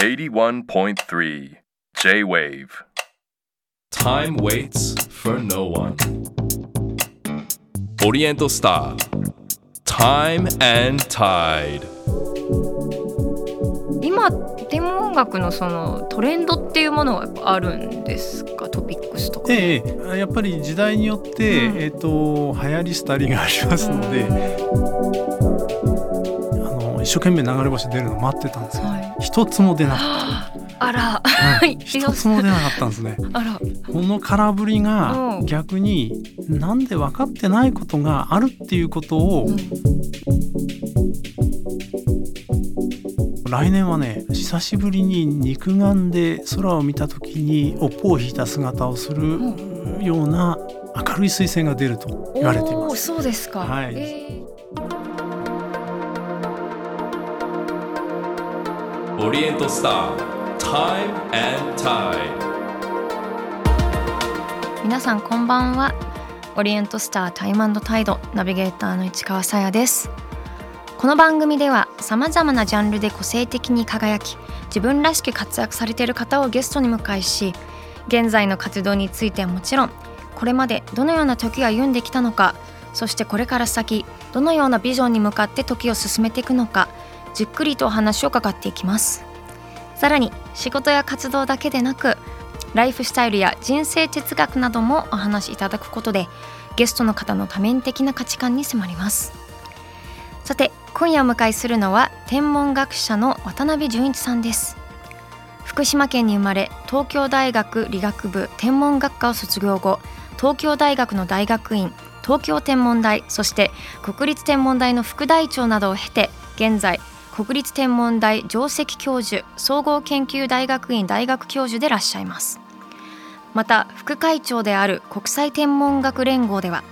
81.3 J-Wave Time waits for no one. Oriental Star. Time and Tide. 今天文音楽のそのトレンドっていうものはやっぱあるんですか？トピックスとか。ええ、やっぱり時代によって、うんえっ、と流行り廃りがありますので、あの一生懸命流れ星出るの待ってたんですけど、はい。一つも出なかっあら、た、はい。一つも出なかったんですね。あら、この空振りがうん。逆になんで分かってないことがあるっていうことを、うん。来年はね久しぶりに肉眼で空を見た時に尾っぽを引いた姿をするような明るい彗星が出ると言われています。そうですか。はい。え Oriental Star. Time and Tide. ー皆さんこんばんは。オリエントスタータイムタイドナビゲーターの市川さやです。この番組ではさまざまなジャンルで個性的に輝き自分らしく活躍されている方をゲストに迎えし現在の活動についてはもちろんこれまでどのような時を歩んできたのかそしてこれから先どのようなビジョンに向かって時を進めていくのかじっくりとお話を伺っていきます。さらに仕事や活動だけでなくライフスタイルや人生哲学などもお話しいただくことでゲストの方の多面的な価値観に迫ります。さて今夜お迎えするのは天文学者の渡辺淳一さんです。福島県に生まれ東京大学理学部天文学科を卒業後東京大学の大学院東京天文台そして国立天文台の副大長などを経て現在国立天文台上席教授総合研究大学院大学教授でいらっしゃいます。また副会長である国際天文学連合では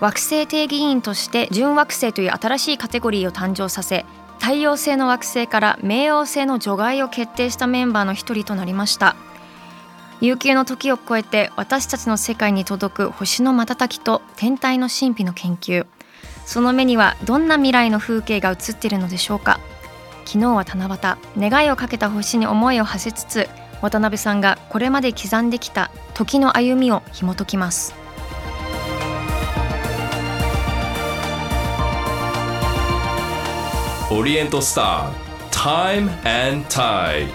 惑星定義委員として準惑星という新しいカテゴリーを誕生させ太陽星の惑星から冥王星の除外を決定したメンバーの一人となりました。悠久の時を超えて私たちの世界に届く星の瞬きと天体の神秘の研究。その目にはどんな未来の風景が映っているのでしょうか。昨日は七夕願いをかけた星に思いを馳せつつ渡辺さんがこれまで刻んできた時の歩みを紐解きますオリエントスター Time and Tide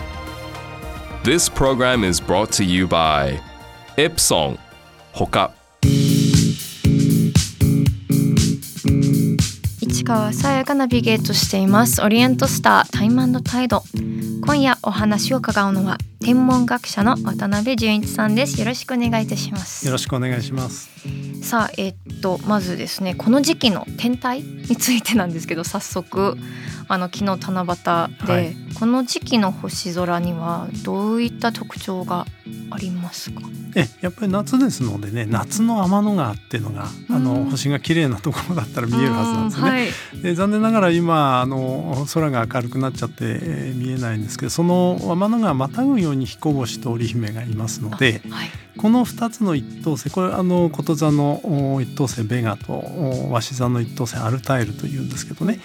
This program is brought to you by エプソンほか市川さやがナビゲートしています。オリエントスタータイムタイド。今夜お話を伺うのは天文学者の渡辺淳一さんです。よろしくお願いいたします。よろしくお願いします。さあえっとまずですねこの時期の天体についてなんですけど早速あの昨日七夕で、はい。この時期の星空にはどういった特徴がありますか？えやっぱり夏ですのでね夏の天の川っていうのがあのうん星が綺麗なところだったら見えるはずなんですね。はい、で残念ながら今あの空が明るくなっちゃって、えー見えないんですけどその天の川またぐように彦星と織姫がいますのではい、この2つの一等星これあのこと座のお一等星ベガとお鷲座の一等星アルタイルというんですけどね、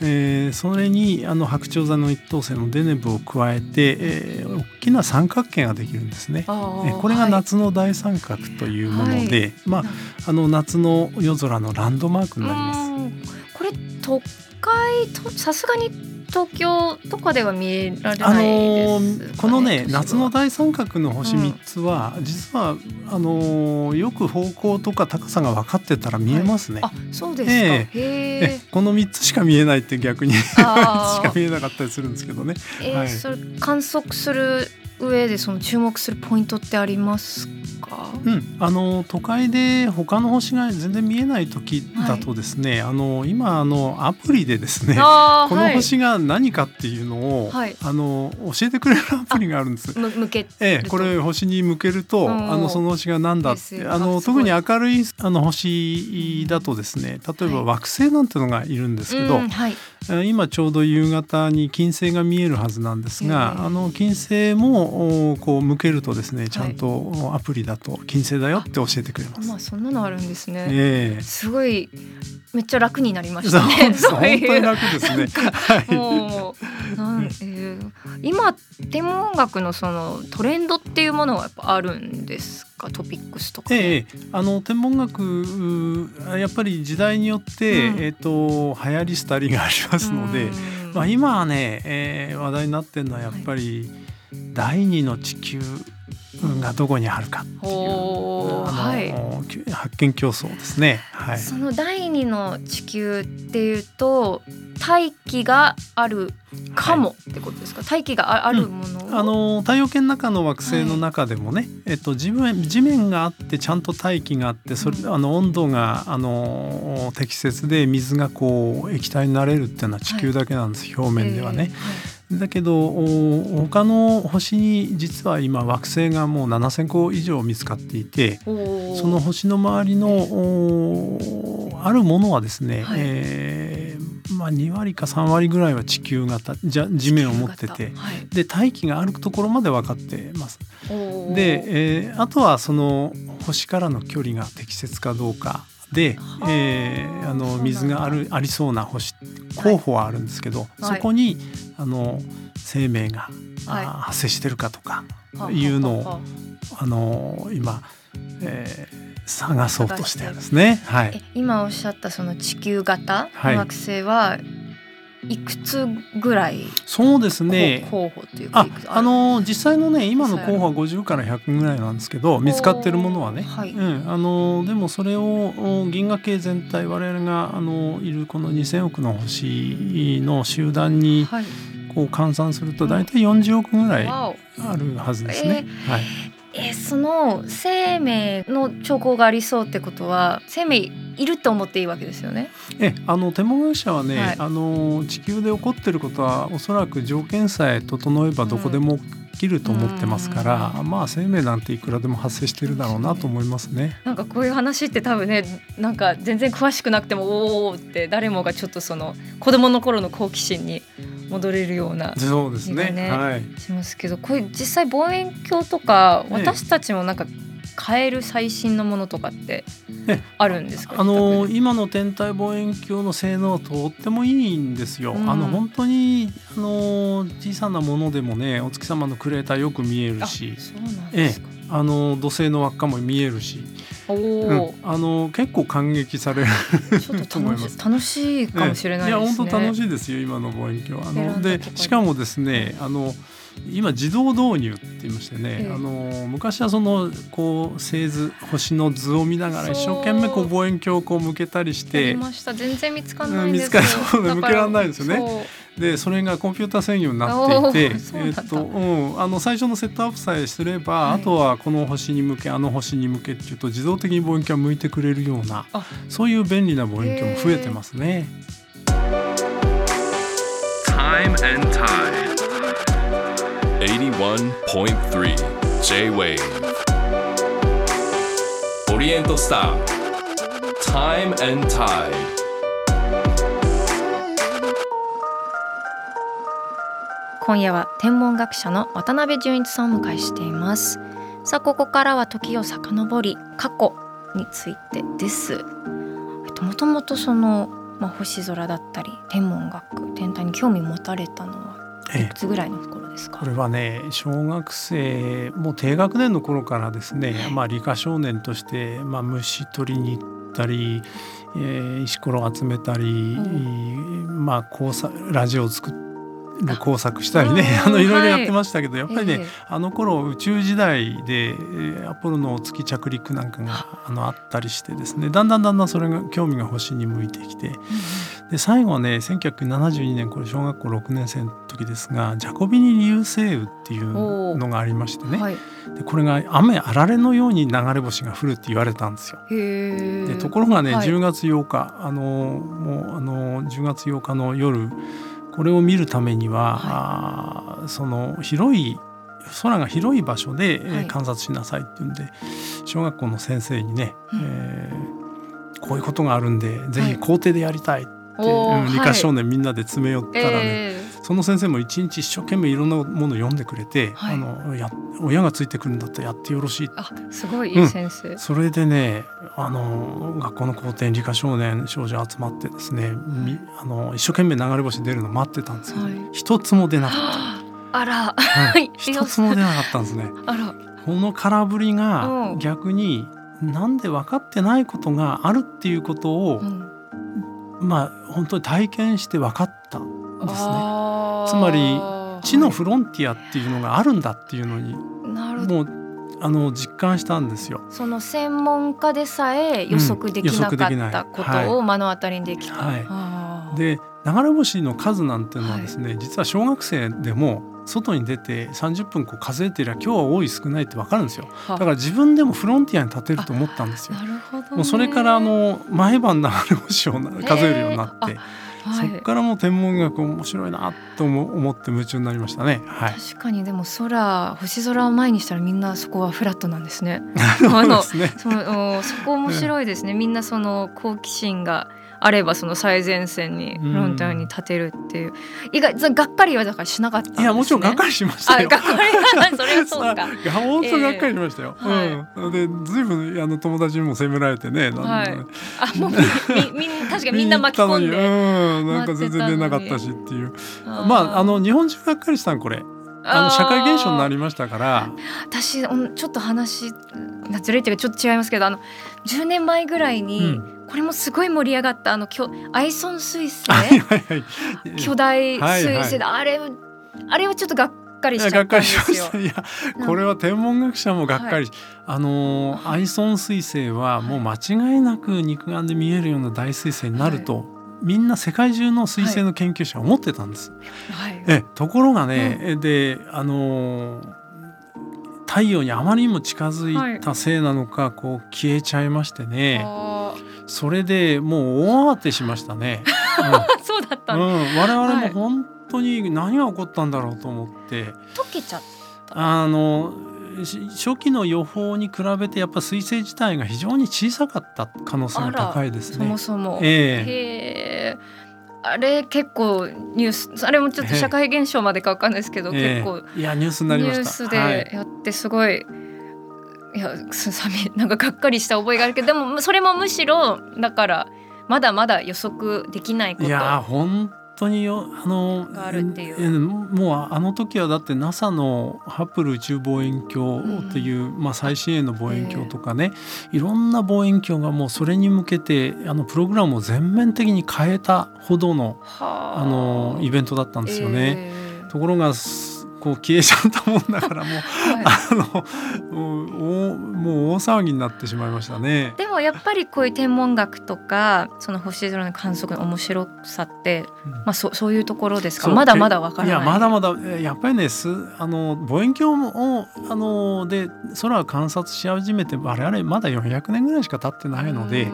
えーそれにあの白鳥座の一等星のデネブを加えて、えー大きな三角形ができるんですね。あえーこれが夏の大三角というもので、まああの夏の夜空のランドマークになります。うんこれ都会とさすがに東京とかでは見えられあないのですかね、ーこのね夏の大三角の星うん3つは、実はあのーよく方向とか高さが分かってたら見えますね。あそうですか、えへええこの3つしか見えないって逆に しあか見えなかったりするんですけどね。えーはい。それ観測する上でその注目するポイントってありますか？うん、あの都会で他の星が全然見えない時だとですね、あの今あのアプリでですねこの星が何かっていうのを、はい。あの教えてくれるアプリがあるんです。む向けええ、これ星に向けると、うん。あのその星が何だってあの特に明るいあの星だとですね例えばはい惑星なんてのがいるんですけど、うんはい。え今ちょうど夕方に金星が見えるはずなんですが、ええあの金星もおこう向けるとですねちゃんとアプリだと金星だよって教えてくれます。まあそんなのあるんですね、ええすごいめっちゃ楽になりましたねそ う本当にいう楽ですね。はい。もうなん、えーえ今天文学のそのトレンドっていうものはやっぱあるんですかトピックスとか。ええ、あの天文学やっぱり時代によって、うんえっ、と流行り廃りがありますので、うんまあ、今はね、えー話題になってるのはやっぱり第二の地球がどこにあるかっていう、はい発見競争ですね。はい。その第二の地球っていうと大気があるかもってことですか、大気がああるものを、あの太陽系の中の惑星の中でもね、えっと、地面地面があってちゃんと大気があってそれ、うん。あの温度があの適切で水がこう液体になれるっていうのは地球だけなんです、表面ではね。だけどお他の星に実は今惑星がもう7,000個以上見つかっていてえー。その星の周りのおあるものはですね、はい。えーまあ、2割か3割ぐらいは地球型じゃ地面を持っててはい。で大気があるところまで分かってます。で、えーあとはその星からの距離が適切かどうかでは、あ。えーあの水があるありそうな星候補はあるんですけど、はい。そこにあの生命が、あはい。発生してるかとかはいうのをあの今、えー探そうとしてるんですね。はい。え今おっしゃったその地球型はい。の惑星はいくつぐらい？そうですね。候補っていうかあの実際のね今の候補は50から100ぐらいなんですけど見つかってるものはね、はい。うん、あのでもそれをお銀河系全体我々があのいるこの2,000億の星の集団にはい。こう換算すると大体40億ぐらいあるはずですね。はい、えその生命の兆候がありそうってことは生命いると思っていいわけですよね。えあの天文学者はね、はいあの地球で起こってることはおそらく条件さえ整えばどこでも起きると思ってますから、まあ生命なんていくらでも発生してるだろうなと思いますね。なんかこういう話って多分ねなんか全然詳しくなくてもおおって誰もがちょっとその子供の頃の好奇心に戻れるようなそうですね。ねはい。しますけどこういう実際望遠鏡とかええ私たちもなんか買える最新のものとかってえあるんですか？あの今の天体望遠鏡の性能はとってもいいんですよ。うん。あの本当にあの小さなものでもねお月様のクレーターよく見えるあしそうなんですか、あの土星の輪っかも見えるし、おうんお、あの結構感激されると と思います。楽しいかもしれないですね。いや本当楽しいですよ今の望遠鏡あのでしかもですねあの今自動導入って言いましてね、ええ。あの昔はそのこう星図星の図を見ながら一生懸命こう望遠鏡をこう向けたりしてました。全然見つかんない見つかそ向けらんないですよね。でそれがコンピューター専用になっていておーっとうん、あの最初のセットアップさえすれば、はいあとはこの星に向けあの星に向けっていうと自動的に望遠鏡が向いてくれるようなあ。そういう便利な望遠鏡も増えてますね。Time and Tide. 81.3 J-Wave オリエントスター Time and Tide. 今夜は天文学者の渡辺淳一さんをお迎えしています。さあここからは時を遡り過去についてです。えっともともとそのまあ星空だったり天文学天体に興味持たれたのはええ。いくつぐらいの頃ですか？これはね小学生もう低学年の頃からですね、まあ、理科少年として、まあ、虫取りに行ったり、えー石ころを集めたり、まあ、工作ラジオを作る工作したりね あのいろいろはい。やってましたけど、やっぱりね、ええ。あの頃宇宙時代で、えーアポロの月着陸なんかがあのあったりしてですねだんだんだんだんそれが興味が星に向いてきてで最後はね1972年これ小学校6年生の時ですがジャコビニ流星雨っていうのがありましてね、はい、でこれが雨あられのように流れ星が降るって言われたんですよ。でところがね、はい。10月8日あのもうあの10月8日の夜これを見るためには、あーその広い空が広い場所で、観察しなさいっていうんで小学校の先生にね、うん。えーこういうことがあるんでぜはい。ひ校庭でやりたいって、うん理科少はい。年みんなで詰め寄ったらね、えその先生も一日一生懸命いろんなものを読んでくれて、はい。あのや親がついてくるんだったらやってよろしい。あすごいいい先生、それでねあの学校の校庭に理科少年少女集まってですね、みあの一生懸命流れ星出るの待ってたんですけど、はい。一つも出なかっはああら。はい。一つも出なかったんですね。あら。この空振りがうん。逆になんで分かってないことがあるっていうことを、うんまあ本当に体験して分かったんですね。つまり知のフロンティアっていうのがあるんだっていうのになるほど。もうあの実感したんですよ。その専門家でさえ予測できなかったことはを目の当たりにできた。はい。あー。で流れ星の数なんていうのはですね、実は小学生でも外に出て30分こう数えてりゃ今日は多い少ないって分かるんですよはだから自分でもフロンティアに立てると思ったんですよなるほど、ね。もうそれからあの毎晩流れ星をな数えるようになって、はいそこからもう天文学面白いなと思思って夢中になりましたね。はい。確かにでも空星空を前にしたらみんなそこはフラットなんですね。そうあの。そのおそこ面白いですね。みんなその好奇心があればその最前線にフロンティアに立てるっていう、意外がっかりはだからしなかったね。いやもちろんがっかりしましたよ。あがっかりそれはそうか。が本当がっかりしましたよ。えうん。でずいぶんあの友達にも責められてね。なんだはいあもうみみん確かにみんな巻き込んで。うん、なんか全然出なかったしっていう。まああの日本中がっかりしたのこれ。あの社会現象になりましたから。私うんちょっと話ずれてるちょっと違いますけどあの10年前ぐらいに、うんこれもすごい盛り上がったあのきょアイソン彗星はいはいはい。巨大はい彗星で、あれあれはちょっとがっかりいしちゃったんでやがっかりしますしよ。た。いやこれは天文学者もがっかりし、あのーアイソン彗星はもう間違いなく肉眼で見えるような大彗星になると、みんな世界中の彗星の研究者は思ってたんです。はいえところがね、えであのー太陽にあまりにも近づいたせいなのか、こう消えちゃいましてねあそれでもう大慌てしましたね。ー そうだったうんの、うん、我々はいも本当に何が起こったんだろうと思って。溶けちゃっあのし初期の予報に比べてやっぱ彗星自体が非常に小さかった可能性が高いですそもね。そも。えーあれ結構ニュースあれもちょっと社会現象までかわかんないですけど、ええ結構いやニュースになりました。ニュースはいでやってすごい、い、やすさみなんかがっかりした覚えがあるけどでもそれもむしろだからまだまだ予測できないこと。いや本当によあのがあるっていう。えもうあの時はだって NASA のハッブル宇宙望遠鏡っていう、まあ、最新鋭の望遠鏡とかね、いろんな望遠鏡がもうそれに向けてあのプログラムを全面的に変えたほどのはあ。あのイベントだったんですよね。えところがすこう消えちゃったもんだからもうーはい。あのもう大騒ぎになってしまいましたね。でもやっぱりこういう天文学とかその星空の観測の面白さって、うん。まあ、そそういうところですか？まだまだわからない。いやまだまだえやっぱりねすあの望遠鏡をあので空を観察し始めて我々まだ400年ぐらいしか経ってないので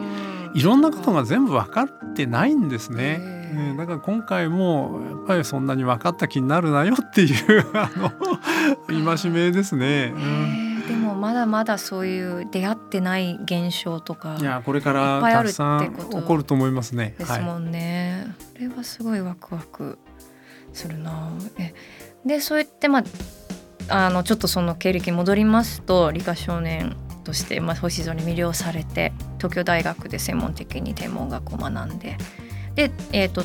いろんなことが全部分かってないんですね。えーだから今回もやっぱりそんなに分かった気になるなよっていう あの戒めですね。でもまだまだそういう出会ってない現象とかいやこれからたくさん起こると思いますね。ですもんね、あれはすごいワクワクするなえでそうやってまああのちょっとその経歴に戻りますと理科少年として、まあ、星空に魅了されて東京大学で専門的に天文学を学んでで、えー、と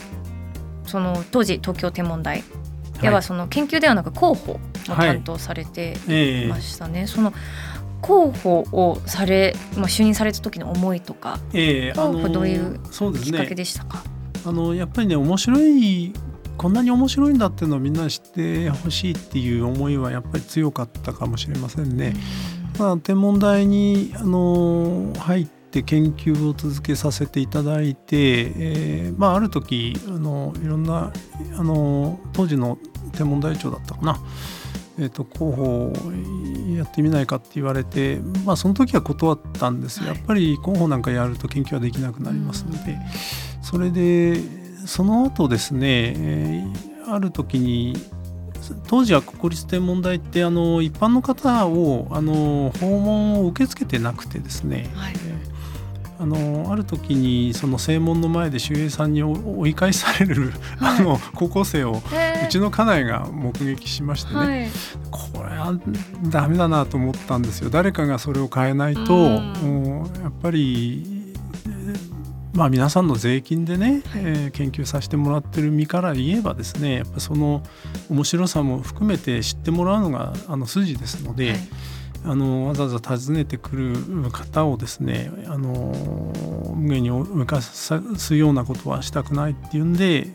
その当時東京天文台。ではその研究ではなく広報を担当されてええ。ましたね。その広報をされ、まあ、就任された時の思いとかええあ広報どういうきっかけねでしたか、あのやっぱりね面白いこんなに面白いんだっていうのをみんなに知ってほしいっていう思いはやっぱり強かったかもしれませんね。まあ、天文台にあの入って研究を続けさせていただいて、えーまあ、ある時あのいろんなあの当時の天文台長だったかな、えー、と候補をやってみないかって言われて、まあ、その時は断ったんですやっぱり候補なんかやると研究はできなくなりますので、それでその後ですね、えーある時に当時は国立天文台ってあの一般の方をあの訪問を受け付けてなくてですね、はい。えーあのある時にその正門の前で守衛さんに追追い返される、はい。あの高校生をうちの家内が目撃しましてね、はい、これはダメだなと思ったんですよ。誰かがそれを変えないと、やっぱりえーまあ、皆さんの税金でね、はい。えー研究させてもらってる身から言えばですねやっぱその面白さも含めて知ってもらうのがあの筋ですので、はいあのわざわざ訪ねてくる方をですねあの無限に浮かすようなことはしたくないっていうんで、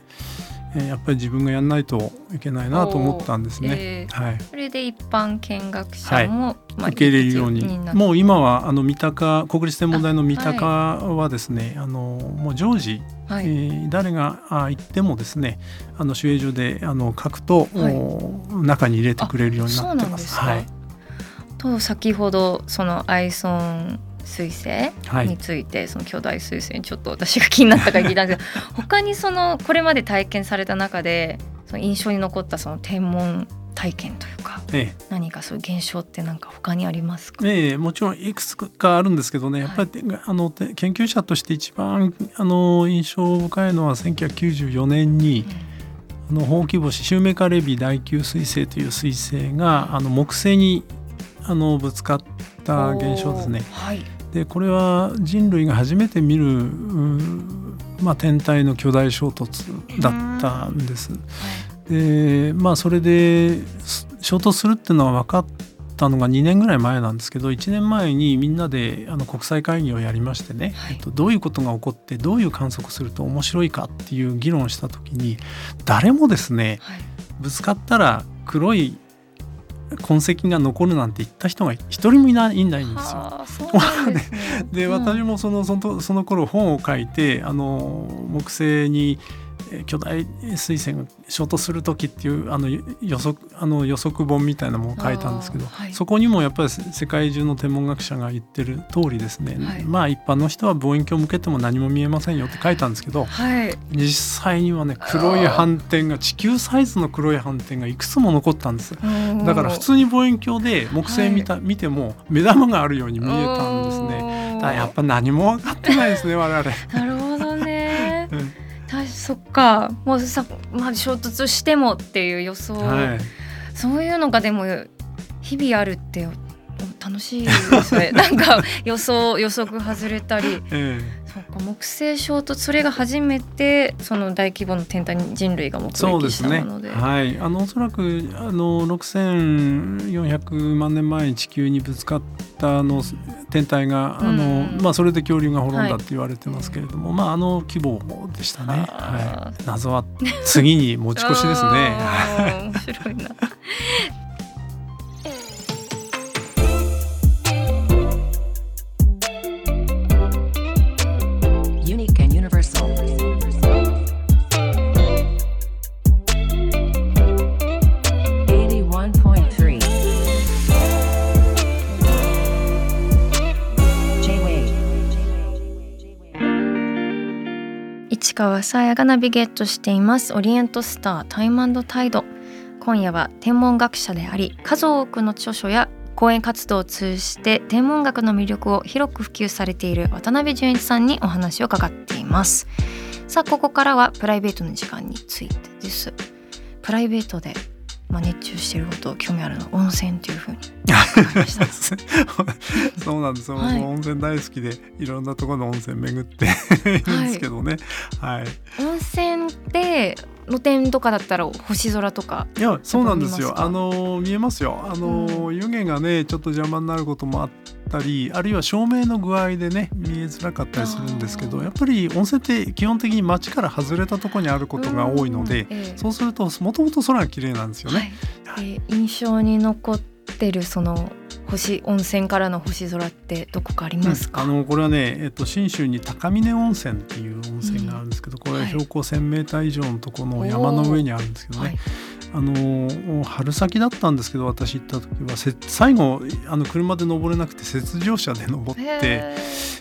えーやっぱり自分がやんないといけないなと思ったんですね。えーはい。それで一般見学者も、まあ受け入れるように。もう今はあの三鷹国立天文台の三鷹はですねあのもう常時、はい。えー誰があ行ってもですねあの守衛所であの書くと、はい。お中に入れてくれるようになってます。すか。はいと先ほどそのアイソン彗星はい。について、その巨大彗星にちょっと私が気になったから聞いたんですけど 他にそのこれまで体験された中でその印象に残ったその天文体験というかええ。何かそういう現象って何か他にありますか、ええもちろんいくつかあるんですけどねやっぱり、あのて研究者として一番あの印象深いのは1994年にあのほうき星シューメーカーレビー第9彗星という彗星があの木星にあのぶつかった現象ですね。はい。でこれは人類が初めて見る、まあ、天体の巨大衝突だったんです。でまあそれです衝突するっていうのは分かったのが2年ぐらい前なんですけど1年前にみんなであの国際会議をやりましてね、はい。えっと、どういうことが起こってどういう観測すると面白いかっていう議論をした時に誰もですねはい。ぶつかったら黒い痕跡が残るなんて言った人が一人もいないんですよ。ですねでうん私もそのそのその頃本を書いてあの木星にえー巨大彗星が衝突する時っていうあの予測あの予測本みたいなものを書いたんですけど、はい。そこにもやっぱりせ世界中の天文学者が言ってる通りですね、はい。まあ一般の人は望遠鏡を向けても何も見えませんよって書いたんですけどはい。実際にはね黒い斑点が地球サイズの黒い斑点がいくつも残ったんです。だから普通に望遠鏡で木星見た、見ても目玉があるように見えたんですね。ねだやっぱ何も分かってないですね我々。なるほどそっか。もうさ、まあ、衝突してもっていう予想、はい、そういうのがでも日々あるってお楽しいですね。なんか予想予測外れたり。えそっか木星衝突それが初めてその大規模の天体に人類が目撃したで。すね。ものではい、あのおそらくあの6400万年前に地球にぶつかったあの天体があの、うん。まあそれで恐竜が滅んはいだって言われてますけれども、まああの規模でしたね。あはい、謎は次に持ち越しですね。面白いな市川さやがナビゲートしています。オリエントスタータイムタイド。今夜は天文学者であり数多くの著書や講演活動を通じて天文学の魅力を広く普及されている渡辺淳一さんにお話を伺っています。さあここからはプライベートの時間についてです。プライベートで、まあ、熱中していること興味あるの温泉というふうに。伺いましたそうなんです。よ、はい。温泉大好きでいろんなところの温泉巡ってい。るんですけどね。はい。温泉で露天とかだったら星空とかいやそうなんですよ。あの見えますよ。あの、湯気がねちょっと邪魔になることもあったりあるいは照明の具合でね見えづらかったりするんですけどやっぱり温泉って基本的に街から外れたところにあることが多いので、うんええ。そうするともともと空が綺麗なんですよね。はい。えー印象に残ってるその星温泉からの星空ってどこかありますか、あのこれはね、えっと、信州に高峰温泉っていう温泉があるんですけど、これははい標高1,000メーター以上のところの山の上にあるんですけどね、はいあの春先だったんですけど私行った時はせ最後あの車で登れなくて雪上車で登ってへ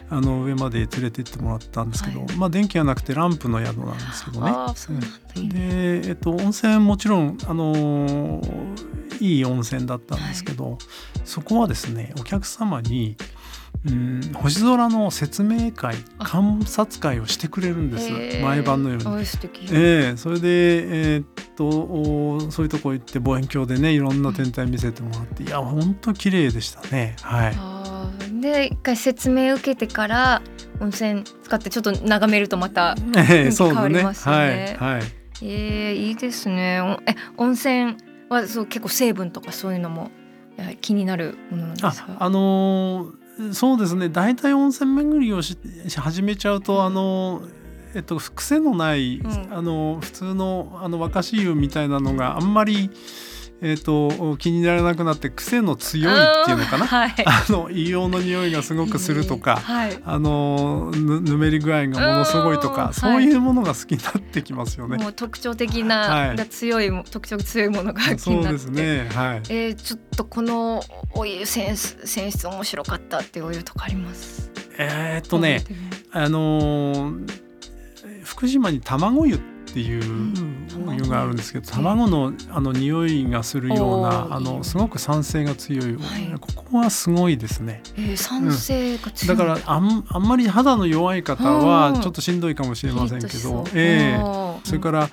あの上まで連れて行ってもらったんですけど、はい。まあ電気がなくてランプの宿なんですけどね。で、えっと、温泉もちろん、あのいい温泉だったんですけど、そこはですねお客様に、うん、星空の説明会あ。観察会をしてくれるんです。へー。毎晩のように。ええそれで、えーっとおそういうとこ行って望遠鏡でねいろんな天体見せてもらって、いや本当綺麗でしたね。はい。で一回説明受けてから温泉使ってちょっと眺めるとまた 変わ。りますよね。はいはい。えー、いいですね。おえ温泉はそう結構成分とかそういうのもやはり気になるものなんですか？ああのーそうですね。大体温泉巡りをしし始めちゃうとあのーえっと癖のない、うん。あのー普通のあの若し湯みたいなのがあんまりえっと気にならなくなって癖の強いっていうのかな？はい あの硫黄の匂いがすごくするとか。はいあのぬぬめり具合がものすごいとうんかそういうものが好きになってきますよね。もう特徴的な、はいが強いも特徴強いものが気そうになってですね。はい。えー、ちょっとこのお湯選出選出面白かったっていうお湯とかあります？えーっとね、あのー福島に卵湯っていうお湯があるんですけど、卵のあの匂いがするようおなあのすごく酸性が強い。ここはすごいですね。えー、酸性が強い、だからあんあんまり肌の弱い方うん。はちょっとしんどいかもしれませんけど、ええ。それから、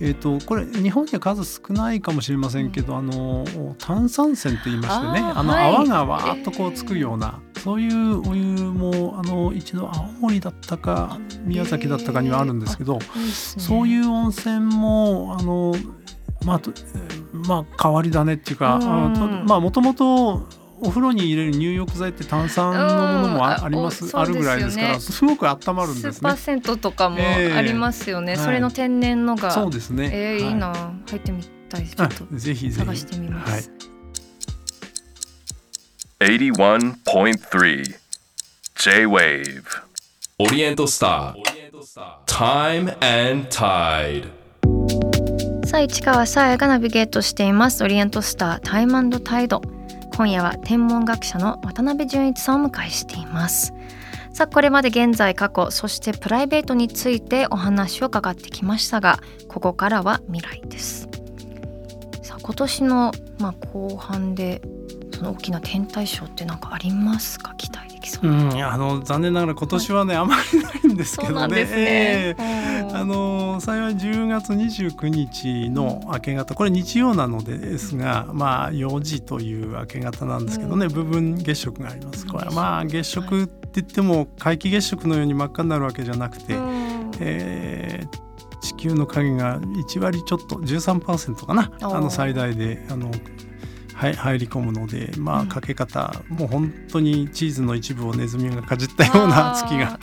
えー、とこれ日本には数少ないかもしれませんけど、あの炭酸泉って言いましてねあの泡がわーっとこうつくような、そういうお湯もあの一度青森だったか宮崎だったかにはあるんですけど、そういうう温泉もあのまあまあ変わり種っていうか、うんまあもともとお風呂に入れる入浴剤って炭酸のものもあ,、うんありますああるぐらいですからすすごく温まるんスですね。ーパー銭湯とかもええありますよね、はいそれの天然のがそうですね。えー、はい。いな。入ってみたいちょあっとぜひぜひ。探してみます、はい。81.3 J-Wave オリエントスター Time and Tide. さあ市川さやがナビゲートしています。オリエントスタータイムタイド今夜は天文学者の渡辺淳一さんをお迎えしています。さあこれまで現在過去そしてプライベートについてお話を伺ってきましたがここからは未来です。さあ今年のまあ後半でその大きな天体ショーって何かありますか？期待できそう。な、うん、いやあの残念ながら今年はね、あまりないんですけどね。あの幸い10月29日の明け方これ日曜なのでですが、まあ4時という明け方なんですけどね、部分月食があります。これはまあ月食って言っても皆既月食のように真っ赤になるわけじゃなくて、うん。えー地球の影が1割ちょっと13%かなあの最大であのはい入り込むのでまうんあかけ方、もう本当にチーズの一部をネズミがかじったような月が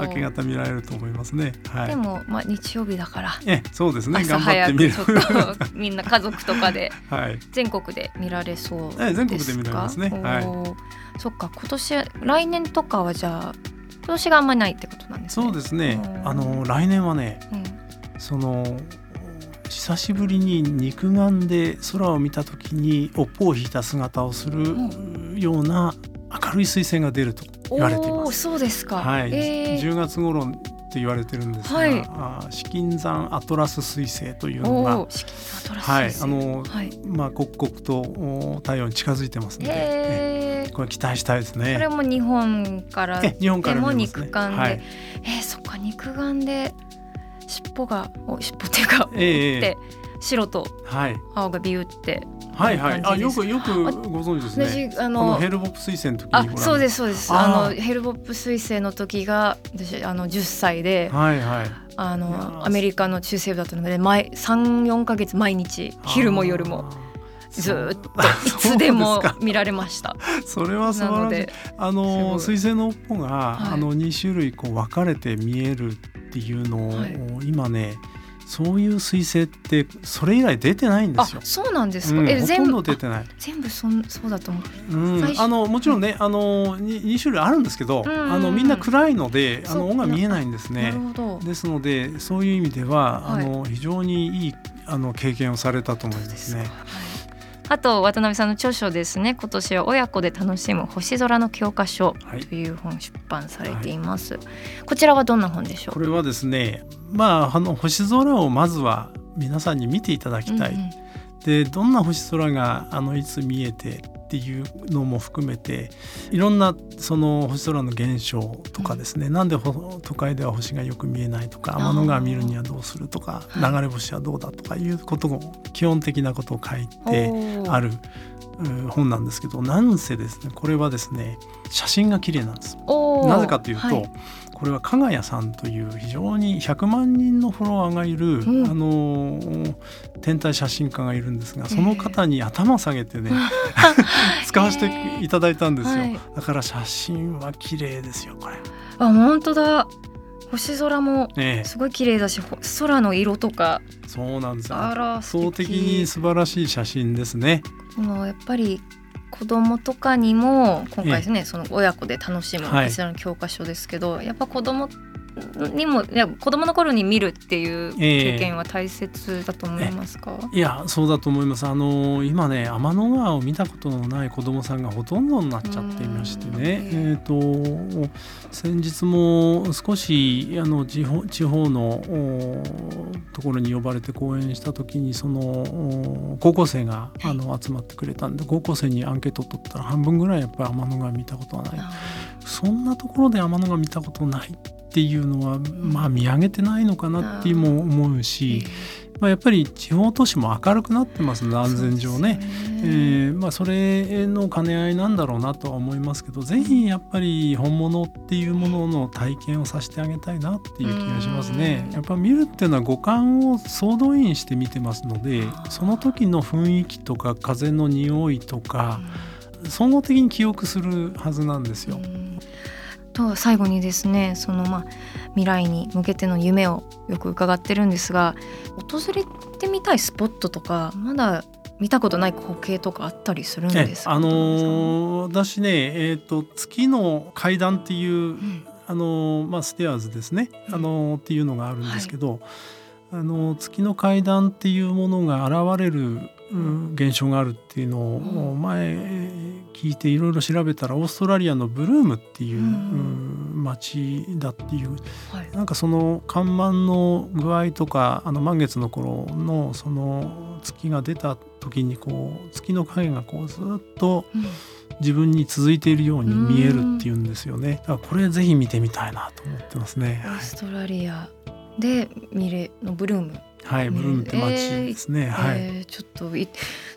明け方見られると思いますね。はい。でもまあ日曜日だからえそうですね朝頑張って早みる。みんな家族とかで はい。全国で見られそうですか？ええ全国で見られますねはいそっか今年来年とかはじゃあ今年があんまりないってことなんですね。そうですねうんあの来年はねうんその久しぶりに肉眼で空を見た時に尾っぽを引いた姿をするような明るい彗星が出ると言われています。そうですか。はい、えー。10月頃って言われてるんですが、はい。あー資金山アトラス彗星というのおがお、資金アトラスはい。あのはい。まあ刻々とお太陽に近づいてますので、ええ。ーこれ期待したいですこれね。も日本からえ日本からでも肉眼で、はい。えーそっか肉眼で尻尾がお尻尾っていうか、ええで白とはい。青がビューってはいはいあ感じです。よくよくご存知ですね。私ああののヘルボップ彗星の時あそうですそうです。あのヘルボップ彗星の時が私あの10歳ではいはい。あのアメリカの中西部だったので毎34か月毎日昼も夜もずーっといつでも見られました。それは素晴らしいで。あのすごい彗星の尾っぽが、はいあの2種類こう分かれて見えるっていうのを、はい今ねそういう彗星ってそれ以来出てないんであすよ。そうなんですか。うんほとんえ全部ど出てない。全部そんそうだと思う。うんあのもちろんね、あの 2, 種類あるんですけど、うんうんうんあのみんな暗いのであの尾が見えないんですなねる。ほど。ですのでそういう意味では、はいあの非常にいいあの経験をされたと思いますね。はいあと渡辺さんの著書ですね。今年は親子で楽しむ星空の教科書はい。という本出版されています、こちらはどんな本でしょう？これはですねまああの星空をまずは皆さんに見ていただきたい、うんうん。でどんな星空があのいつ見えてっていうのも含めていろんなその星空の現象とかですね、なんでほ都会では星がよく見えないとか天の川見るにはどうするとかはい。流れ星はどうだとかいうことを基本的なことを書いてあるえー本なんですけどなんせですねこれはですね写真が綺麗なんです。なぜかというと、はいこれは加賀谷さんという非常に100万人のフォロワーがいる、うん。あのー天体写真家がいるんですがその方に頭下げてね 使わせていただいたんですよ、はいだから写真は綺麗ですよこれ。あ本当だ。星空もええ。すごい綺麗だしほ空の色とか。そうなんですよ。あら圧倒的に素晴らしい写真ですね。やっぱり子供とかにも今回ですね、その親子で楽しむはい。こちらの教科書ですけど、やっぱ子供にもいや子供の頃に見るっていう経験は大切だと思いますか、いやそうだと思います。あの今ね天の川を見たことのない子どもさんがほとんどになっちゃっていましてね。うんえっ、と先日も少しあの地方地方のおところに呼ばれて講演した時にそのお高校生があの集まってくれたんで高校生にアンケート取ったら半分ぐらいやっぱり天の川見たことはない。あそんなところで天の川見たことないっていうのは、まあ見上げてないのかなっていうも思うーし、まあ、やっぱり地方都市も明るくなってますので安全上ね。そえーまあ、それの兼ね合いなんだろうなとは思いますけどぜひやっぱり本物っていうものの体験をさせてあげたいなっていう気がしますね。うん。やっぱ見るっていうのは五感を総動員して見てますのでその時の雰囲気とか風の匂いとか総合的に記憶するはずなんですよ。うんと最後にですねそのまあ未来に向けての夢をよく伺ってるんですが訪れてみたいスポットとかまだ見たことない光景とかあったりするんえですか？あのー私ね、えー、と月の階段っていううん。あのーまあ、ステアーズですね、あのーっていうのがあるんですけど、あのー月の階段っていうものが現れる、うん。現象があるっていうのをうん。前聞いていろいろ調べたらオーストラリアのブルームっていう、町だっていうはいなんかその看板の具合とかあの満月の頃のその月が出た時にこう月の影がこうずっとうん自分に続いているように見えるっていうんですよね。だからこれぜひ見てみたいなと思ってますね。オーストラリアでミレのブルーム、はい、ブルームって街ですね。はい。えーちょっとい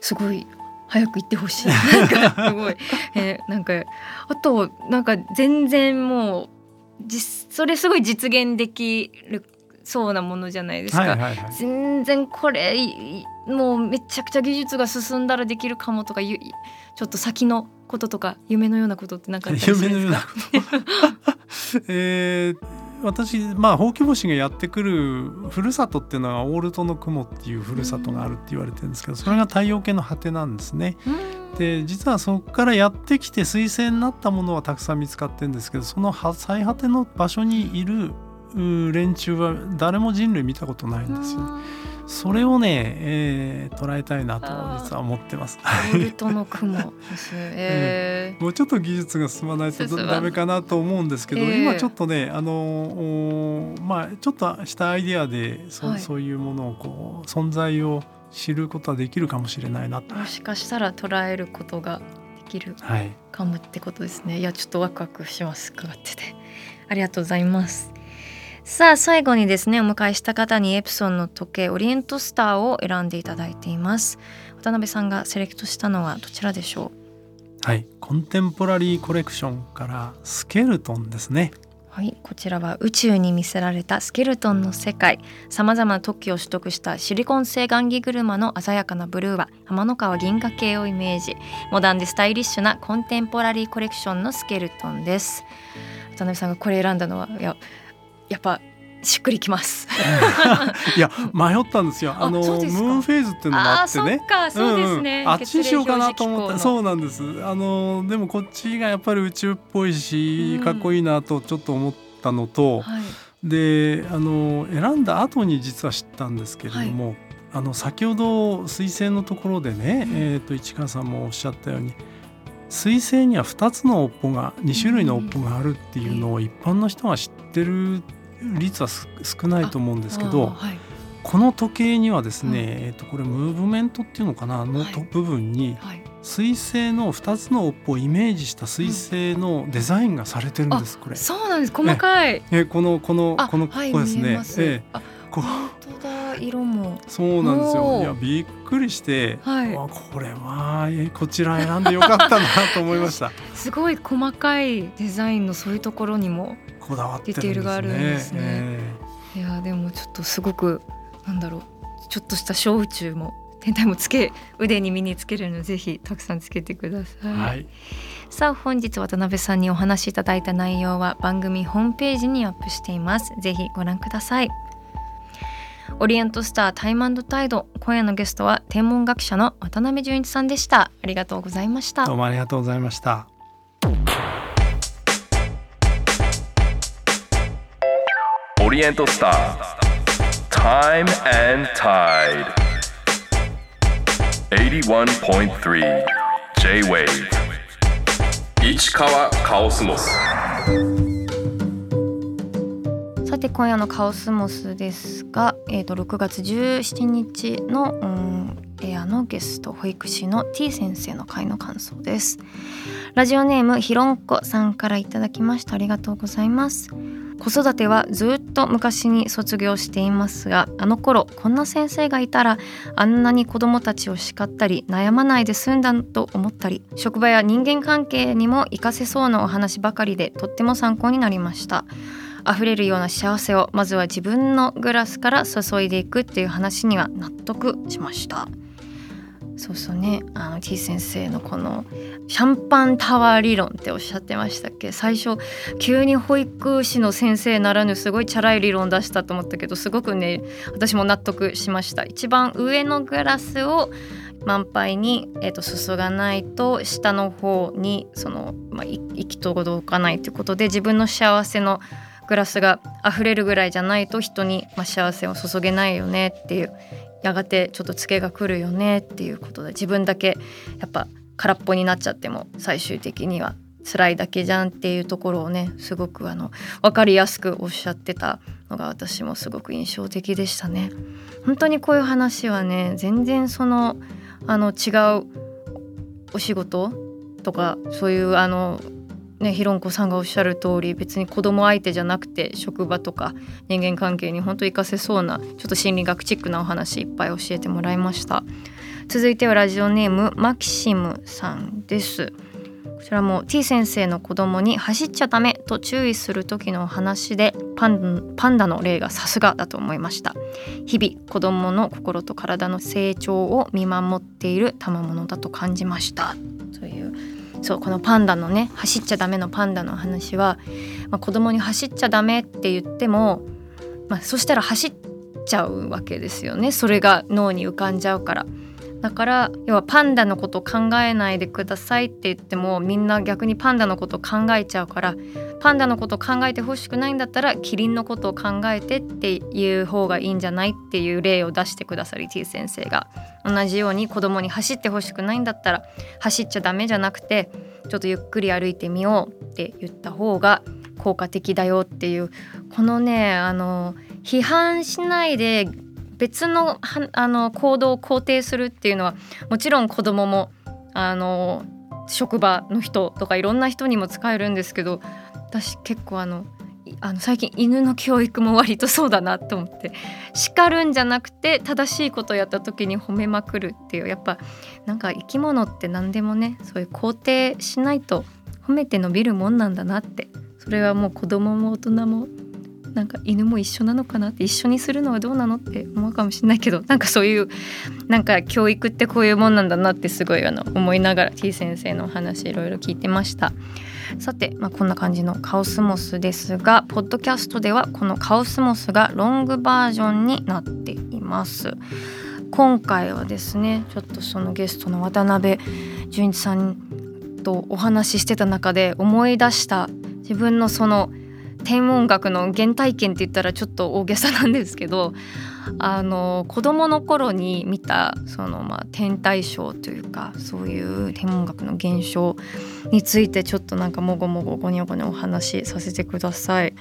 すごい早く行ってほしい なんかすごい、えーなんかあとなんか全然もう実それすごい実現できるそうなものじゃないですか、はいはいはい。全然これもうめちゃくちゃ技術が進んだらできるかもとかゆちょっと先のこととか夢のようなことってなんかあったりするんですうなか。えー私まあほうき星がやってくるふるさとっていうのはオールトの雲っていうふるさとがあるって言われてるんですけどそれが太陽系の果てなんですね。うんで実はそこからやってきて彗星になったものはたくさん見つかってるんですけどそのは最果ての場所にいるう連中は誰も人類見たことないんですよ。それをね、えー捉えたいなと実は思ってます。ボルトの雲。えもうちょっと技術が進まないとダメかなと思うんですけど、ええ今ちょっとねあのおまあちょっとしたアイデアでそ,、はいそういうものをこう存在を知ることはできるかもしれないな。もしかしたら捉えることができるはい、かもってことですね。いやちょっとワクワクします伺ってて。ありがとうございます。さあ最後にですねお迎えした方にエプソンの時計オリエントスターを選んでいただいています。渡辺さんがセレクトしたのはどちらでしょはい、コンテンポラリーコレクションからスケルトンですね。うはい。こちらは宇宙に魅せられたスケルトンの世界。さまざまな特許を取得したシリコン製雁木車の鮮やかなブルーは天の川銀河系をイメージ。モダンでスタイリッシュなコンテンポラリーコレクションのスケルトンです。渡辺さんがこれ選んだのはいややっぱしっくりきます。いや迷ったんですよ。あのムーンフェーズっていうのもあってね。そっかそうですね、んん。あっちにしようかなと思ってうそうなんです。あのでもこっちがやっぱり宇宙っぽいし、うん。かっこいいなとちょっと思ったのと、はい。であの選んだ後に実は知ったんですけれども、あの先ほど彗星のところでね、えー、と市川さんもおっしゃったように彗星には2つの尾っぽが2種類の尾っぽがあるっていうのを一般の人が知ってる率はす少ないと思うんですけどはい。この時計にはですね、うん。えー、とこれムーブメントっていうのかなのはい。と部分にはい。彗星の2つの尾っぽをイメージした彗星のデザインがされてるんです、これ。そうなんです。細かい。えこのこのあこのこはいこですね。見えま。す。ええ。あこう。本当だ色も。そうなんですよ。いやびっくりして、はい。わこれはえこちら選んでよかったなと思いました。すごい細かいデザインのそういうところにもこだわってるんですね。ディテールがあるんですね。えいやでもちょっとすごくなんだろうちょっとした小宇宙も天体もつけ腕に身につけるのでぜひたくさんつけてください、えはい。さあ本日渡辺さんにお話しいただいた内容は番組ホームページにアップしています。ぜひご覧ください。オリエントスタータイムタイド今夜のゲストは天文学者の渡辺淳一さんでした。ありがとうございました。どうもありがとうございましたリエントスター。Time and Tide 81.3 J-Wave 市川カオスモス。さて今夜のカオスモスですが、えー、と6月17日の、うん、エアのゲスト保育士の T 先生の会の感想です。ラジオネームひろんこさんからいただきました。ありがとうございます。子育てはずっと昔に卒業していますがあの頃こんな先生がいたらあんなに子供たちを叱ったり悩まないで済んだと思ったり職場や人間関係にも活かせそうなお話ばかりでとっても参考になりました。溢れるような幸せをまずは自分のグラスから注いでいくっていう話には納得しました。そうそうね。あの T 先生のこのシャンパンタワー理論っておっしゃってましたっけ？最初急に保育士の先生ならぬすごいチャラい理論出したと思ったけどすごくね私も納得しました。一番上のグラスを満杯に、えー、と注がないと下の方にその、まあ、行き届かないということで自分の幸せのグラスが溢れるぐらいじゃないと人に、まあ、幸せを注げないよねっていうやがてちょっとツケが来るよねっていうことで自分だけやっぱ空っぽになっちゃっても最終的には辛いだけじゃんっていうところをねすごくあの分かりやすくおっしゃってたのが私もすごく印象的でしたね。本当にこういう話はね全然そのあの違うお仕事とかそういうあのね、ひろんこさんがおっしゃる通り別に子供相手じゃなくて職場とか人間関係に本当活かせそうなちょっと心理学チックなお話いっぱい教えてもらいました。続いてはラジオネームマキシムさんです。こちらも T 先生の子供に走っちゃダメと注意する時のお話でパンパンダの例がさすがだと思いました。日々子供の心と体の成長を見守っている賜物だと感じました。といそうこのパンダのね走っちゃダメのパンダの話は、まあ、子供に走っちゃダメって言っても、まあ、そしたら走っちゃうわけですよねそれが脳に浮かんじゃうから。だから要はパンダのこと考えないでくださいって言ってもみんな逆にパンダのこと考えちゃうからパンダのこと考えてほしくないんだったらキリンのことを考えてっていう方がいいんじゃないっていう例を出してくださり T 先生が同じように子供に走ってほしくないんだったら走っちゃダメじゃなくてちょっとゆっくり歩いてみようって言った方が効果的だよっていうこのねあの批判しないで別のはあの行動を肯定するっていうのはもちろん子供もあの職場の人とかいろんな人にも使えるんですけど私結構あのあの最近犬の教育も割とそうだなと思って叱るんじゃなくて正しいことをやった時に褒めまくるっていうやっぱなんか生き物って何でもねそういう肯定しないと褒めて伸びるもんなんだなってそれはもう子供も大人もなんか犬も一緒なのかなって一緒にするのはどうなのって思うかもしれないけど なんかそういうなんか教育ってこういうもんなんだなってすごいあの思いながら T 先生のお話いろいろ聞いてました。さて、まあ、こんな感じのカオスモスですがポッドキャストではこのカオスモスがロングバージョンになっています。今回はですねちょっとそのゲストの渡辺淳一さんとお話ししてた中で思い出した自分のその天文学の原体験って言ったらちょっと大げさなんですけどあの子供の頃に見たその、まあ、天体ショーというかそういう天文学の現象についてちょっとなんかもごもごごにょごにょお話しさせてください。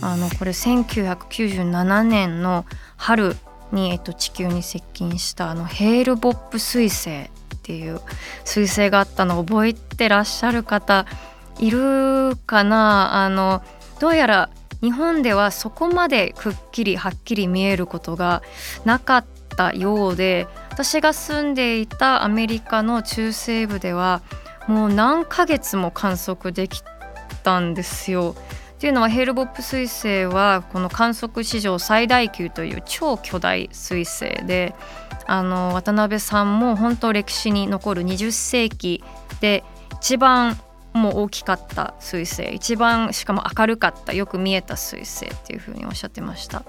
あのこれ1997年の春に、えっと、地球に接近したあのヘールボップ彗星っていう彗星があったのを覚えてらっしゃる方いるかな？あのどうやら日本ではそこまでくっきりはっきり見えることがなかったようで私が住んでいたアメリカの中西部ではもう何ヶ月も観測できたんですよ。っていうのはヘルボップ彗星はこの観測史上最大級という超巨大彗星であの渡辺さんも本当歴史に残る20世紀で一番も大きかった彗星。一番しかも明るかったよく見えた彗星っていうふうにおっしゃってました。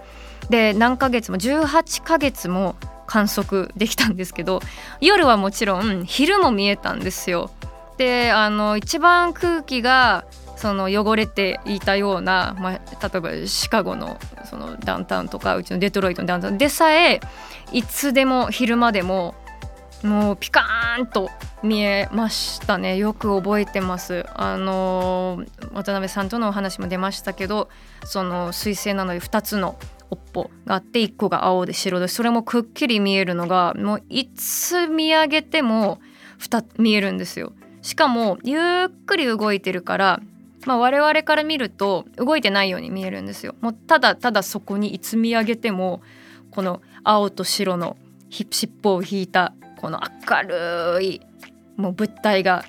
で何ヶ月も18ヶ月も観測できたんですけど夜はもちろん昼も見えたんですよ。であの一番空気がその汚れていたような、まあ、例えばシカゴのそのダウンタウンとかうちのデトロイトのダウンタウンでさえいつでも昼間でももうピカーンと見えましたね。よく覚えてます。あの渡辺さんとのお話も出ましたけどその彗星なので2つの尾っぽがあって1個が青で白でそれもくっきり見えるのがもういつ見上げても2見えるんですよ。しかもゆっくり動いてるからまあ、我々から見ると動いてないように見えるんですよ。もうただただそこにいつ見上げてもこの青と白の尻尾を引いたこの明るいもう物体が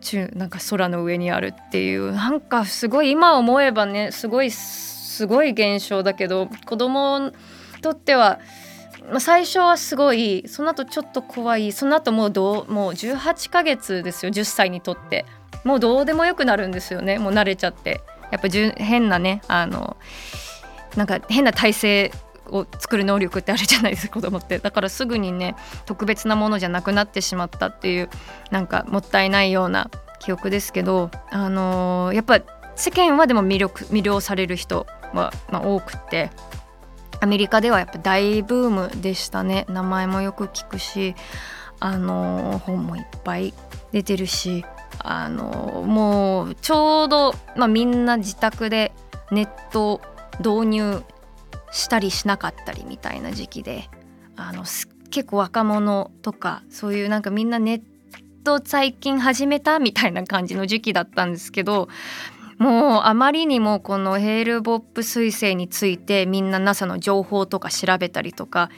中なんか空の上にあるっていうなんかすごい今思えばねすごいすごい現象だけど子供にとっては、ま、最初はすごいその後ちょっと怖いその後もうどうもう18ヶ月ですよ10歳にとって。もうどうでもよくなるんですよねもう慣れちゃって。やっぱじゅ変なねあのなんか変な体勢を作る能力ってあるじゃないですか 子供って。だからすぐにね特別なものじゃなくなってしまったっていうなんかもったいないような記憶ですけどあのーやっぱ世間はでも魅力魅了される人は、まあ、多くてアメリカではやっぱ大ブームでしたね。名前もよく聞くしあのー本もいっぱい出てるしあのーもうちょうど、まあ、みんな自宅でネット導入したりしなかったりみたいな時期であの結構若者とかそういうなんかみんなネット最近始めたみたいな感じの時期だったんですけどもうあまりにもこのヘールボップ彗星についてみんな NASA の情報とか調べたりとか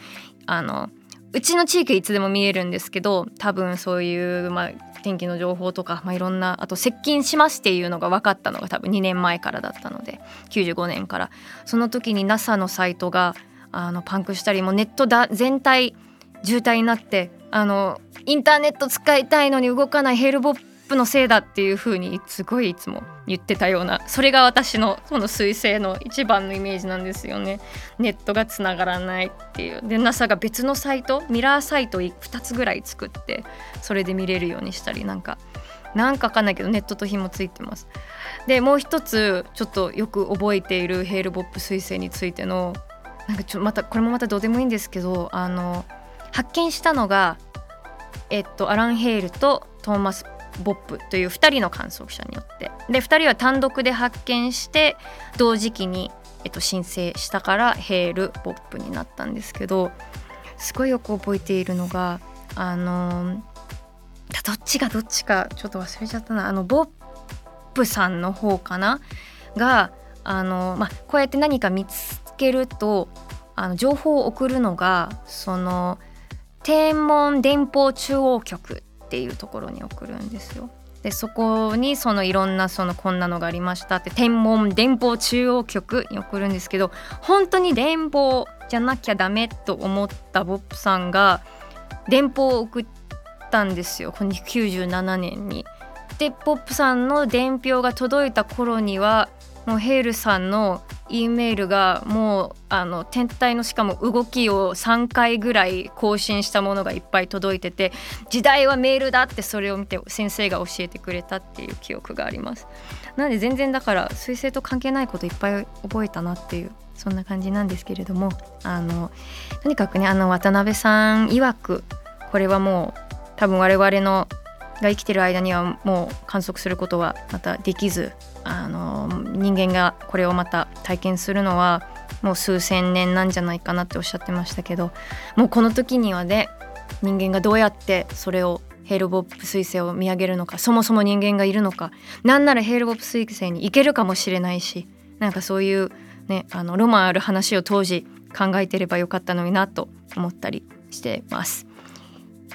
あのうちの地域いつでも見えるんですけど多分そういう、まあ、天気の情報とか、まあ、いろんなあと接近しますっていうのが分かったのが多分2年前からだったので95年から。その時に NASA のサイトがあのパンクしたりもうネットだ全体渋滞になってあのインターネット使いたいのに動かないヘルボップのせいだっていう風にすごいいつも言ってたようなそれが私のその彗星の一番のイメージなんですよね。ネットがつながらないっていう。で NASA が別のサイトミラーサイト2つぐらい作ってそれで見れるようにしたりなんかなんかわかんないけどネットと紐ついてます。でもう一つちょっとよく覚えているヘールボップ彗星についてのなんかちょまたこれもまたどうでもいいんですけどあの発見したのがえっとアラン・ヘイルとトーマス・ボップという2人の観測者によって。で2人は単独で発見して同時期に、えっと、申請したからヘール・ボップになったんですけどすごいよく覚えているのがあのどっちがどっちかちょっと忘れちゃったな。あのボップさんの方かな？があの、まあ、こうやって何か見つけるとあの情報を送るのがその天文電報中央局っていうところに送るんですよ。でそこにそのいろんなそのこんなのがありましたって天文電報中央局に送るんですけど本当に電報じゃなきゃダメと思ったボップさんが電報を送ったんですよこの97年に。でポップさんの伝票が届いた頃にはもうヘイルさんの E メールがもうあの天体のしかも動きを3回ぐらい更新したものがいっぱい届いてて時代はメールだってそれを見て先生が教えてくれたっていう記憶があります。なので全然だから彗星と関係ないこといっぱい覚えたなっていうそんな感じなんですけれども。あのとにかくねあの渡辺さん曰くこれはもう多分我々のが生きてる間にはもう観測することはまたできず。あの人間がこれをまた体験するのはもう数千年なんじゃないかなっておっしゃってましたけどもうこの時にはね人間がどうやってそれをヘールボップ彗星を見上げるのかそもそも人間がいるのかなんならヘールボップ彗星に行けるかもしれないしなんかそういうねあのロマンある話を当時考えてればよかったのになと思ったりしてます。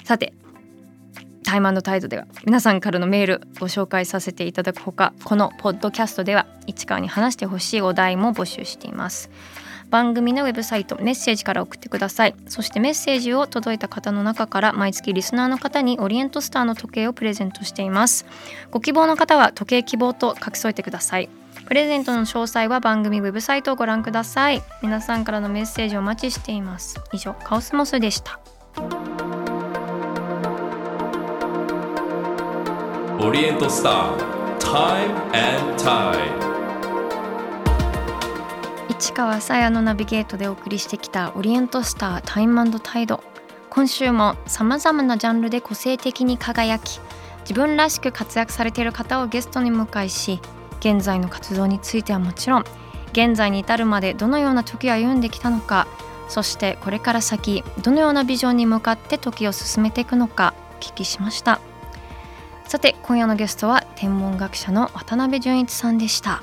さてタイムタイドでは皆さんからのメールご紹介させていただくほかこのポッドキャストでは市川に話してほしいお題も募集しています。番組のウェブサイトメッセージから送ってください。そしてメッセージを届いた方の中から毎月リスナーの方にオリエントスターの時計をプレゼントしています。ご希望の方は時計希望と書き添えてください。プレゼントの詳細は番組ウェブサイトをご覧ください。皆さんからのメッセージをお待ちしています。以上カオスモスでした。オリエントスター Time and Tide 市川さやのナビゲートでお送りしてきたオリエントスタータイムタイド今週もさまざまなジャンルで個性的に輝き自分らしく活躍されている方をゲストに迎えし現在の活動についてはもちろん現在に至るまでどのような時を歩んできたのかそしてこれから先どのようなビジョンに向かって時を進めていくのかお聞きしました。さて今夜のゲストは天文学者の渡辺淳一さんでした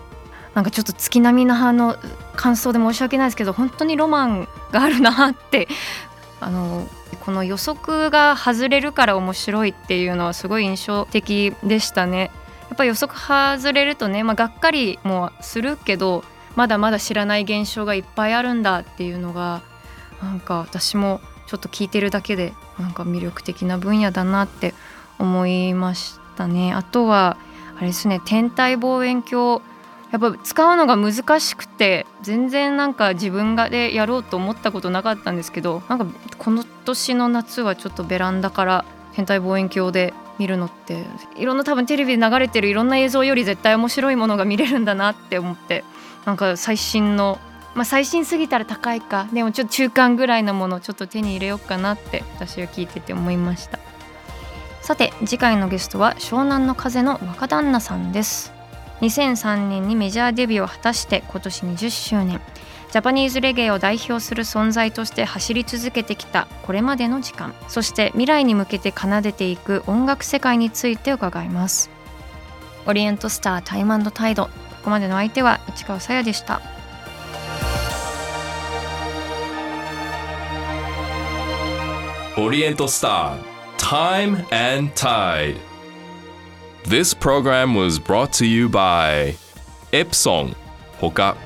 なんかちょっと月並みなあの感想で申し訳ないですけど本当にロマンがあるなって あのこの予測が外れるから面白いっていうのはすごい印象的でしたね。やっぱ予測外れるとね、まあ、がっかりもするけどまだまだ知らない現象がいっぱいあるんだっていうのがなんか私もちょっと聞いてるだけでなんか魅力的な分野だなって思いましたね。あとはあれですね天体望遠鏡やっぱ使うのが難しくて全然なんか自分がでやろうと思ったことなかったんですけどなんかこの年の夏はちょっとベランダから天体望遠鏡で見るのっていろんな多分テレビで流れてるいろんな映像より絶対面白いものが見れるんだなって思ってなんか最新のまあ最新すぎたら高いかでもちょっと中間ぐらいのものちょっと手に入れようかなって私は聞いてて思いましたさて次回のゲストは湘南の風の若旦那さんです。2003年にメジャーデビューを果たして今年20周年ジャパニーズレゲエを代表する存在として走り続けてきたこれまでの時間。そして未来に向けて奏でていく音楽世界について伺います。オリエントスタータイムタイド。ここまでの相手は市川さやでした。オリエントスター Time and Tide. This program was brought to you by Epson ほか